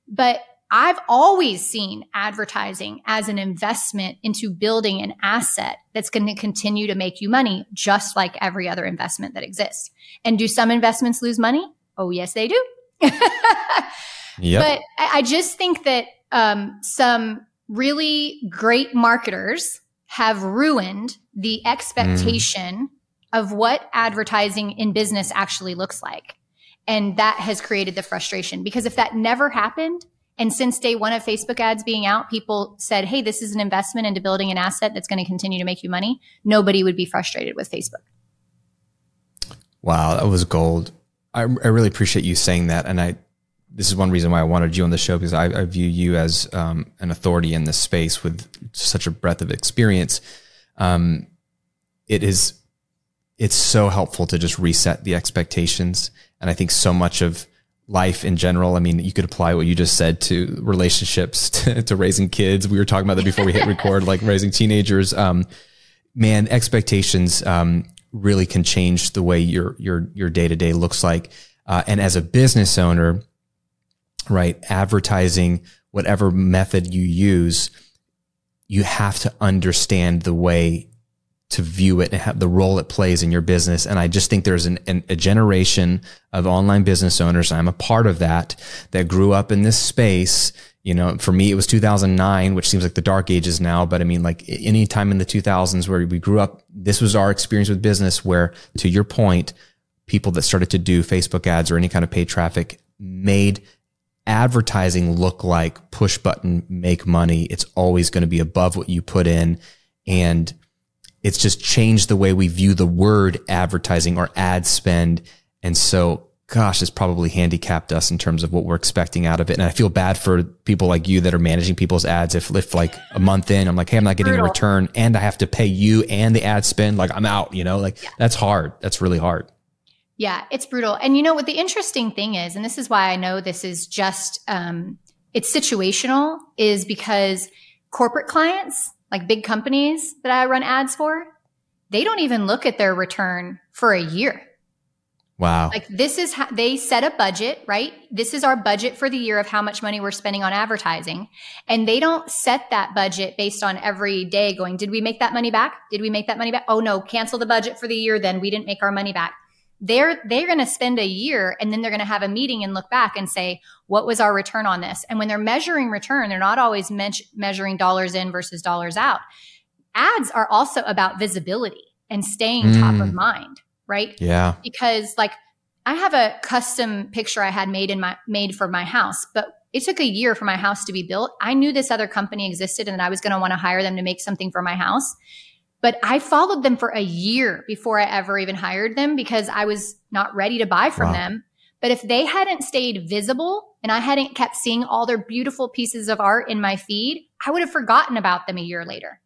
But I've always seen advertising as an investment into building an asset that's going to continue to make you money, just like every other investment that exists. And do some investments lose money? Oh, yes, they do. yep. But I just think that um, some really great marketers have ruined the expectation mm of what advertising in business actually looks like. And that has created the frustration because if that never happened, and since day one of Facebook ads being out, people said, Hey, this is an investment into building an asset that's going to continue to make you money. Nobody would be frustrated with Facebook. Wow, that was gold. I, I really appreciate you saying that. And I, this is one reason why I wanted you on the show because I, I view you as um, an authority in this space with such a breadth of experience. Um, it is it's so helpful to just reset the expectations. And I think so much of life in general, I mean, you could apply what you just said to relationships, to, to raising kids. We were talking about that before we hit record, like raising teenagers. Um, man, expectations um, really can change the way your your your day to day looks like. Uh, and as a business owner, right, advertising, whatever method you use, you have to understand the way to view it and have the role it plays in your business. And I just think there's an, an, a generation of online business owners. I'm a part of that that grew up in this space. You know, for me, it was 2009, which seems like the dark ages now. But I mean, like any time in the 2000s where we grew up, this was our experience with business where to your point, people that started to do Facebook ads or any kind of paid traffic made advertising look like push button, make money. It's always going to be above what you put in. And it's just changed the way we view the word advertising or ad spend. And so gosh, it's probably handicapped us in terms of what we're expecting out of it. And I feel bad for people like you that are managing people's ads. If, if like a month in, I'm like, Hey, I'm not getting a return and I have to pay you and the ad spend, like I'm out, you know, like yeah. that's hard. That's really hard. Yeah, it's brutal. And you know what the interesting thing is, and this is why I know this is just, um, it's situational is because corporate clients, like big companies that I run ads for, they don't even look at their return for a year Wow. Like this is how they set a budget, right? This is our budget for the year of how much money we're spending on advertising. And they don't set that budget based on every day going, did we make that money back? Did we make that money back? Oh no, cancel the budget for the year. Then we didn't make our money back. They're, they're going to spend a year and then they're going to have a meeting and look back and say, what was our return on this? And when they're measuring return, they're not always me- measuring dollars in versus dollars out. Ads are also about visibility and staying mm. top of mm. mind right? Yeah. Because like I have a custom picture I had made in my made for my house, but it took a year for my house to be built. I knew this other company existed and that I was going to want to hire them to make something for my house. But I followed them for a year before I ever even hired them because I was not ready to buy from wow. them. But if they hadn't stayed visible and I hadn't kept seeing all their beautiful pieces of art in my feed, I would have forgotten about them a year later.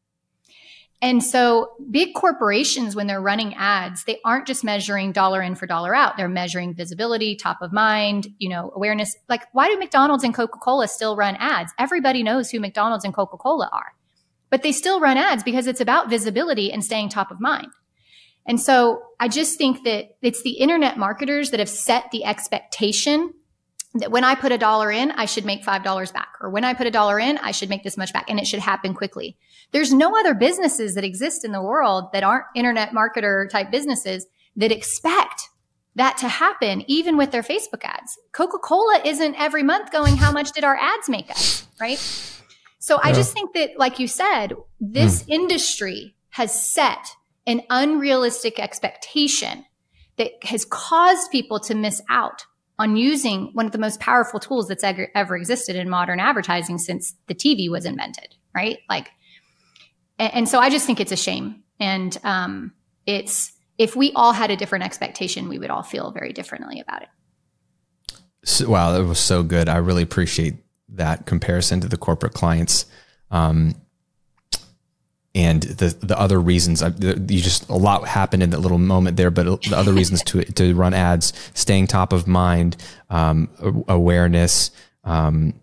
And so big corporations, when they're running ads, they aren't just measuring dollar in for dollar out. They're measuring visibility, top of mind, you know, awareness. Like, why do McDonald's and Coca-Cola still run ads? Everybody knows who McDonald's and Coca-Cola are, but they still run ads because it's about visibility and staying top of mind. And so I just think that it's the internet marketers that have set the expectation that when I put a dollar in, I should make $5 back. Or when I put a dollar in, I should make this much back. And it should happen quickly. There's no other businesses that exist in the world that aren't internet marketer type businesses that expect that to happen, even with their Facebook ads. Coca Cola isn't every month going, how much did our ads make us? Right. So yeah. I just think that, like you said, this mm. industry has set an unrealistic expectation that has caused people to miss out on using one of the most powerful tools that's ever, ever existed in modern advertising since the TV was invented, right? Like, and, and so I just think it's a shame. And um, it's, if we all had a different expectation, we would all feel very differently about it. So, wow, that was so good. I really appreciate that comparison to the corporate clients. Um, and the the other reasons you just a lot happened in that little moment there but the other reasons to to run ads staying top of mind um, awareness um,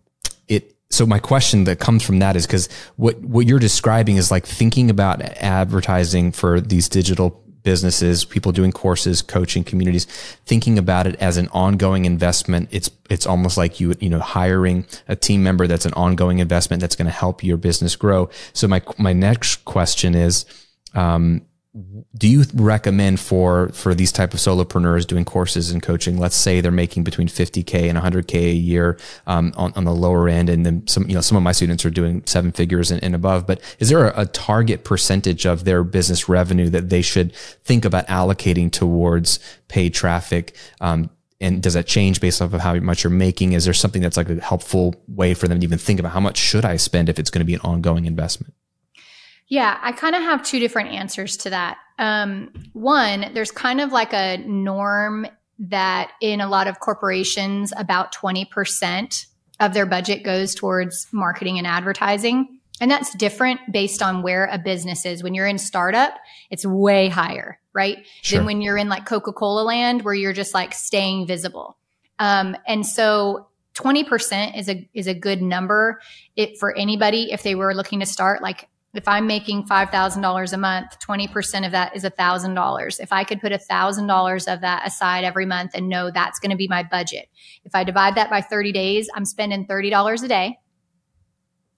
it so my question that comes from that is because what what you're describing is like thinking about advertising for these digital businesses, people doing courses, coaching communities, thinking about it as an ongoing investment. It's, it's almost like you, you know, hiring a team member that's an ongoing investment that's going to help your business grow. So my, my next question is, um, do you recommend for for these type of solopreneurs doing courses and coaching? Let's say they're making between 50k and 100k a year um, on, on the lower end and then some you know some of my students are doing seven figures and, and above but is there a, a, target percentage of their business revenue that they should think about allocating towards paid traffic? Um, and does that change based off of how much you're making? Is there something that's like a helpful way for them to even think about how much should i spend if it's going to be an ongoing investment yeah, I kind of have two different answers to that. Um, one, there's kind of like a norm that in a lot of corporations, about 20% of their budget goes towards marketing and advertising. And that's different based on where a business is. When you're in startup, it's way higher, right? Sure. Than when you're in like Coca Cola land where you're just like staying visible. Um, and so 20% is a, is a good number it, for anybody if they were looking to start like if I'm making $5,000 a month, 20% of that is $1,000. If I could put $1,000 of that aside every month and know that's going to be my budget. If I divide that by 30 days, I'm spending $30 a day,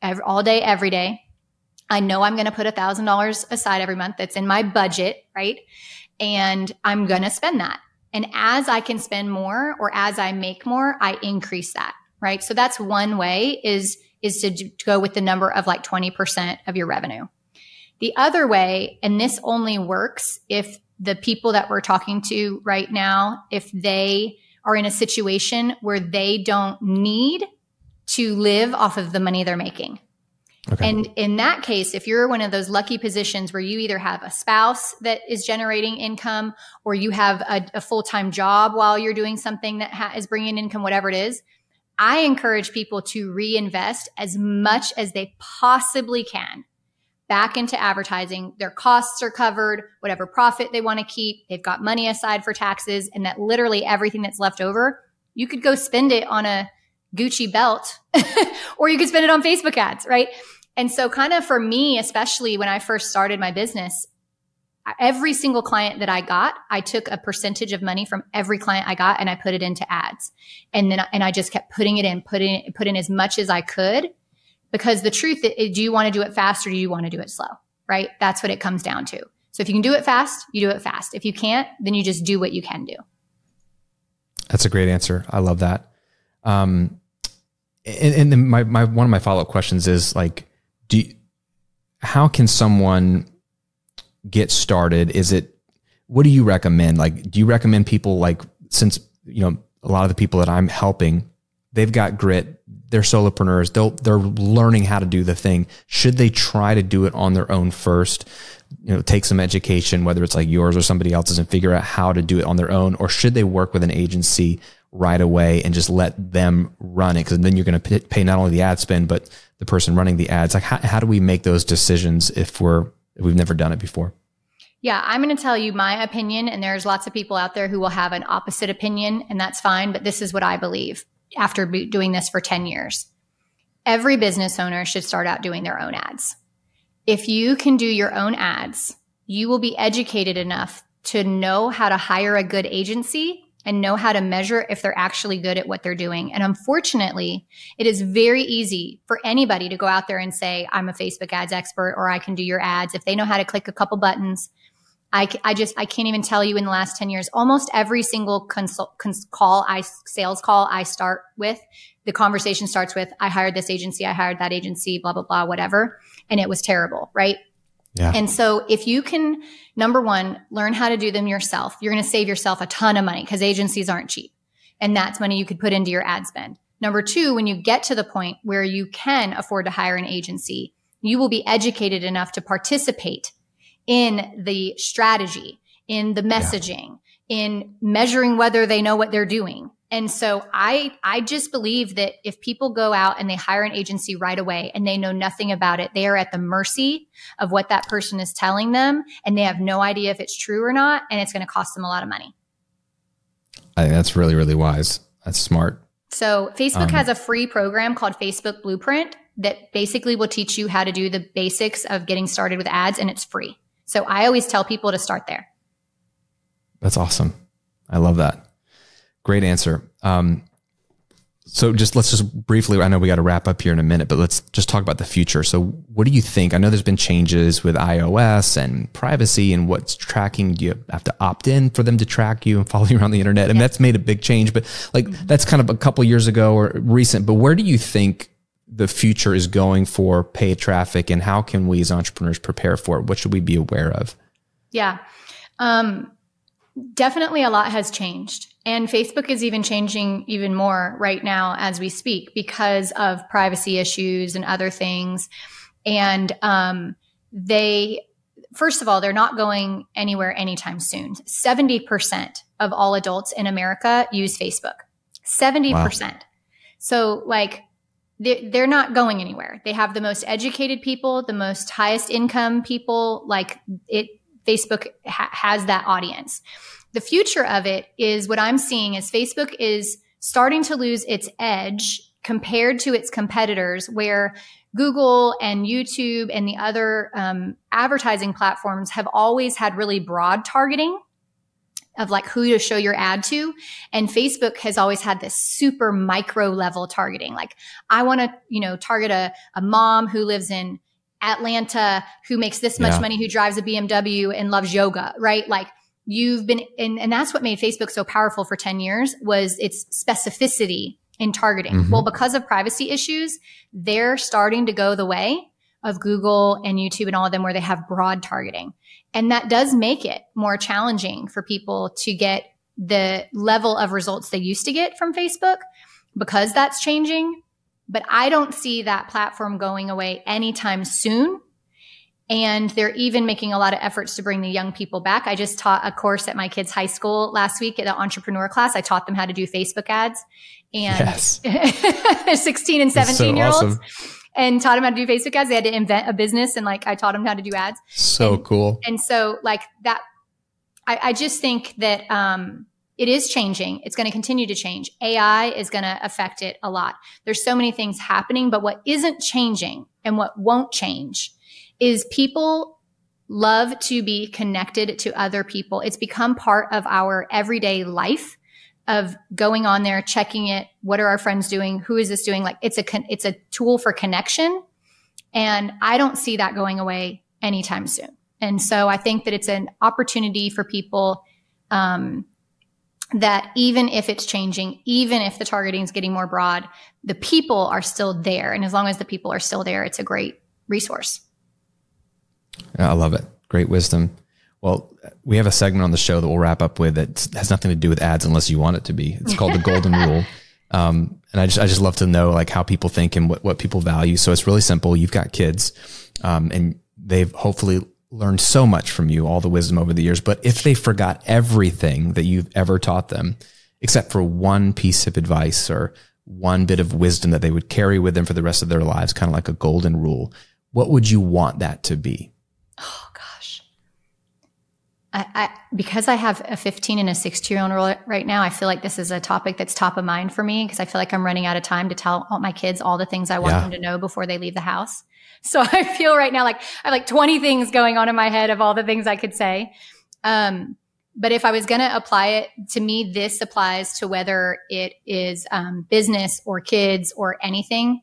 every, all day, every day. I know I'm going to put $1,000 aside every month. That's in my budget, right? And I'm going to spend that. And as I can spend more or as I make more, I increase that, right? So that's one way is is to, to go with the number of like 20% of your revenue. The other way, and this only works if the people that we're talking to right now, if they are in a situation where they don't need to live off of the money they're making. Okay. And in that case, if you're one of those lucky positions where you either have a spouse that is generating income or you have a, a full time job while you're doing something that ha- is bringing income, whatever it is, I encourage people to reinvest as much as they possibly can back into advertising. Their costs are covered, whatever profit they want to keep, they've got money aside for taxes, and that literally everything that's left over, you could go spend it on a Gucci belt or you could spend it on Facebook ads, right? And so, kind of for me, especially when I first started my business, every single client that I got, I took a percentage of money from every client I got and I put it into ads. And then, and I just kept putting it in, putting, put in as much as I could because the truth is, do you want to do it fast or do you want to do it slow? Right? That's what it comes down to. So if you can do it fast, you do it fast. If you can't, then you just do what you can do. That's a great answer. I love that. Um, and, and then my, my, one of my follow up questions is like, do you, how can someone get started? Is it, what do you recommend? Like, do you recommend people like, since, you know, a lot of the people that I'm helping, they've got grit, they're solopreneurs, they'll, they're learning how to do the thing. Should they try to do it on their own first? You know, take some education, whether it's like yours or somebody else's and figure out how to do it on their own, or should they work with an agency right away and just let them run it? Cause then you're going to pay not only the ad spend, but the person running the ads. Like, how, how do we make those decisions if we're, we've never done it before? Yeah, I'm going to tell you my opinion, and there's lots of people out there who will have an opposite opinion, and that's fine. But this is what I believe after doing this for 10 years. Every business owner should start out doing their own ads. If you can do your own ads, you will be educated enough to know how to hire a good agency and know how to measure if they're actually good at what they're doing. And unfortunately, it is very easy for anybody to go out there and say, I'm a Facebook ads expert or I can do your ads. If they know how to click a couple buttons, I, I just, I can't even tell you in the last 10 years, almost every single consult, cons, call I, sales call I start with, the conversation starts with, I hired this agency, I hired that agency, blah, blah, blah, whatever. And it was terrible, right? Yeah. And so if you can, number one, learn how to do them yourself, you're going to save yourself a ton of money because agencies aren't cheap. And that's money you could put into your ad spend. Number two, when you get to the point where you can afford to hire an agency, you will be educated enough to participate in the strategy, in the messaging, yeah. in measuring whether they know what they're doing. And so I I just believe that if people go out and they hire an agency right away and they know nothing about it, they are at the mercy of what that person is telling them and they have no idea if it's true or not and it's going to cost them a lot of money. I think that's really really wise. That's smart. So Facebook um, has a free program called Facebook Blueprint that basically will teach you how to do the basics of getting started with ads and it's free. So I always tell people to start there. That's awesome. I love that. Great answer. Um, so just let's just briefly, I know we got to wrap up here in a minute, but let's just talk about the future. So what do you think? I know there's been changes with iOS and privacy and what's tracking. Do you have to opt in for them to track you and follow you around the internet? And yeah. that's made a big change, but like mm-hmm. that's kind of a couple years ago or recent, but where do you think the future is going for paid traffic and how can we as entrepreneurs prepare for it? What should we be aware of? Yeah. Um, definitely a lot has changed. And Facebook is even changing even more right now as we speak because of privacy issues and other things. And um, they, first of all, they're not going anywhere anytime soon. 70% of all adults in America use Facebook. 70%. Wow. So, like, they're not going anywhere. They have the most educated people, the most highest income people. Like, it, Facebook ha- has that audience the future of it is what I'm seeing is Facebook is starting to lose its edge compared to its competitors, where Google and YouTube and the other um, advertising platforms have always had really broad targeting of like who to show your ad to. And Facebook has always had this super micro level targeting. Like I want to, you know, target a, a mom who lives in Atlanta who makes this much yeah. money, who drives a BMW and loves yoga, right? Like you've been and, and that's what made facebook so powerful for 10 years was its specificity in targeting mm-hmm. well because of privacy issues they're starting to go the way of google and youtube and all of them where they have broad targeting and that does make it more challenging for people to get the level of results they used to get from facebook because that's changing but I don't see that platform going away anytime soon. And they're even making a lot of efforts to bring the young people back. I just taught a course at my kids' high school last week at the entrepreneur class. I taught them how to do Facebook ads and yes. 16 and 17 so year olds. Awesome. And taught them how to do Facebook ads. They had to invent a business and like I taught them how to do ads. So and, cool. And so like that, I, I just think that, um, it is changing. It's going to continue to change. AI is going to affect it a lot. There's so many things happening, but what isn't changing and what won't change is people love to be connected to other people. It's become part of our everyday life of going on there, checking it. What are our friends doing? Who is this doing? Like it's a, it's a tool for connection. And I don't see that going away anytime soon. And so I think that it's an opportunity for people, um, that even if it's changing, even if the targeting is getting more broad, the people are still there. And as long as the people are still there, it's a great resource. I love it. Great wisdom. Well, we have a segment on the show that we'll wrap up with that has nothing to do with ads unless you want it to be. It's called the Golden Rule. Um, and I just, I just love to know like how people think and what, what people value. So it's really simple. You've got kids, um, and they've hopefully learned so much from you, all the wisdom over the years. But if they forgot everything that you've ever taught them, except for one piece of advice or one bit of wisdom that they would carry with them for the rest of their lives, kind of like a golden rule, what would you want that to be? Oh gosh. I, I, because I have a 15 and a 16 year old right now, I feel like this is a topic that's top of mind for me because I feel like I'm running out of time to tell all my kids all the things I want yeah. them to know before they leave the house. So I feel right now like I have like 20 things going on in my head of all the things I could say. Um, but if I was going to apply it to me, this applies to whether it is um, business or kids or anything.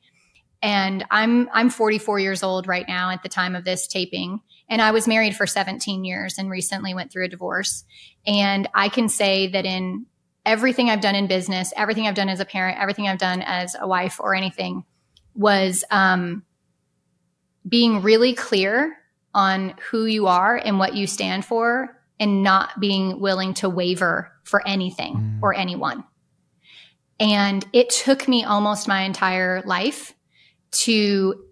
And I'm I'm 44 years old right now at the time of this taping, and I was married for 17 years and recently went through a divorce. And I can say that in everything I've done in business, everything I've done as a parent, everything I've done as a wife or anything was um, being really clear on who you are and what you stand for and not being willing to waver for anything mm. or anyone. And it took me almost my entire life to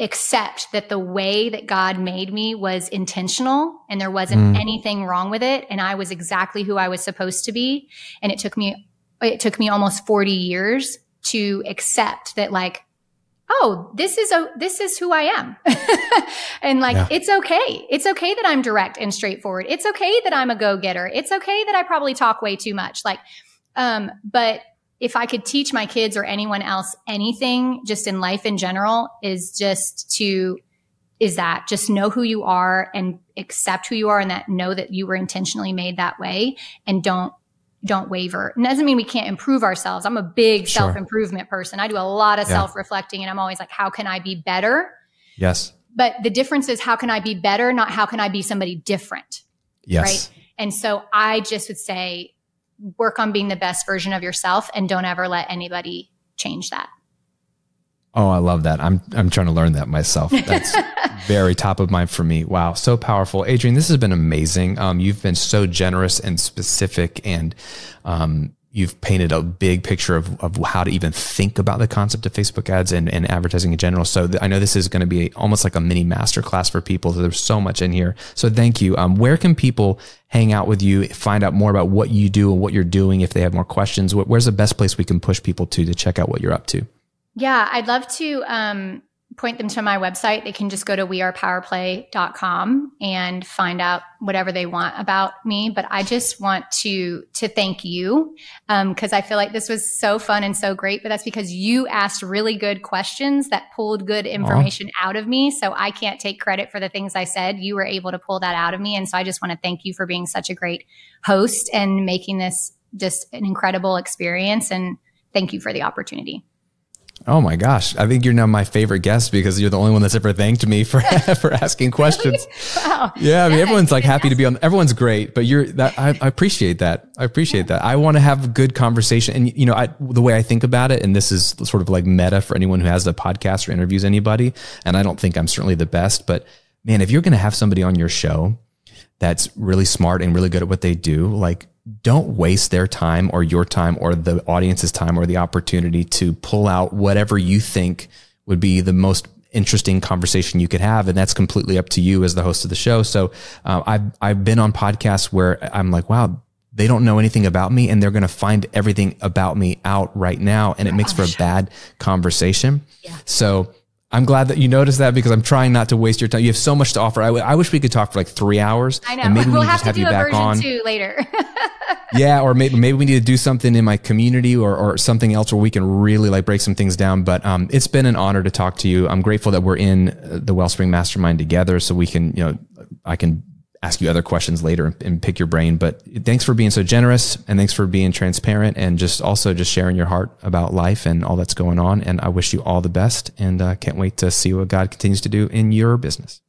accept that the way that God made me was intentional and there wasn't mm. anything wrong with it and I was exactly who I was supposed to be and it took me it took me almost 40 years to accept that like oh, this is a, this is who I am. and like, yeah. it's okay. It's okay that I'm direct and straightforward. It's okay that I'm a go getter. It's okay that I probably talk way too much. Like, um, but if I could teach my kids or anyone else anything just in life in general is just to, is that just know who you are and accept who you are and that know that you were intentionally made that way and don't don't waver. It doesn't mean we can't improve ourselves. I'm a big sure. self improvement person. I do a lot of yeah. self reflecting and I'm always like, how can I be better? Yes. But the difference is how can I be better, not how can I be somebody different? Yes. Right. And so I just would say, work on being the best version of yourself and don't ever let anybody change that. Oh, I love that. I'm I'm trying to learn that myself. That's very top of mind for me. Wow, so powerful, Adrienne. This has been amazing. Um, you've been so generous and specific, and um, you've painted a big picture of, of how to even think about the concept of Facebook ads and, and advertising in general. So th- I know this is going to be almost like a mini masterclass for people. So there's so much in here. So thank you. Um, where can people hang out with you, find out more about what you do and what you're doing? If they have more questions, where's the best place we can push people to to check out what you're up to? Yeah, I'd love to um, point them to my website. They can just go to wearepowerplay.com and find out whatever they want about me. But I just want to to thank you because um, I feel like this was so fun and so great. But that's because you asked really good questions that pulled good information Aww. out of me. So I can't take credit for the things I said. You were able to pull that out of me, and so I just want to thank you for being such a great host and making this just an incredible experience. And thank you for the opportunity. Oh my gosh. I think you're now my favorite guest because you're the only one that's ever thanked me for, for asking questions. wow. Yeah. I mean, everyone's like happy to be on, everyone's great, but you're that, I, I appreciate that. I appreciate that. I want to have a good conversation. And, you know, I, the way I think about it, and this is sort of like meta for anyone who has a podcast or interviews anybody. And I don't think I'm certainly the best, but man, if you're going to have somebody on your show that's really smart and really good at what they do, like don't waste their time or your time or the audience's time or the opportunity to pull out whatever you think would be the most interesting conversation you could have. And that's completely up to you as the host of the show. So uh, I've, I've been on podcasts where I'm like, wow, they don't know anything about me and they're going to find everything about me out right now. And it makes for a bad conversation. Yeah. So I'm glad that you noticed that because I'm trying not to waste your time. You have so much to offer. I, w- I wish we could talk for like three hours. I know. And maybe we'll we have to have you back on two later. yeah, or maybe maybe we need to do something in my community or, or something else where we can really like break some things down. But um, it's been an honor to talk to you. I'm grateful that we're in the Wellspring Mastermind together, so we can you know I can ask you other questions later and, and, pick your brain. But thanks for being so generous and thanks for being transparent and just also just sharing your heart about life and all that's going on. And I wish you all the best and uh, can't wait to see what God continues to do in your business.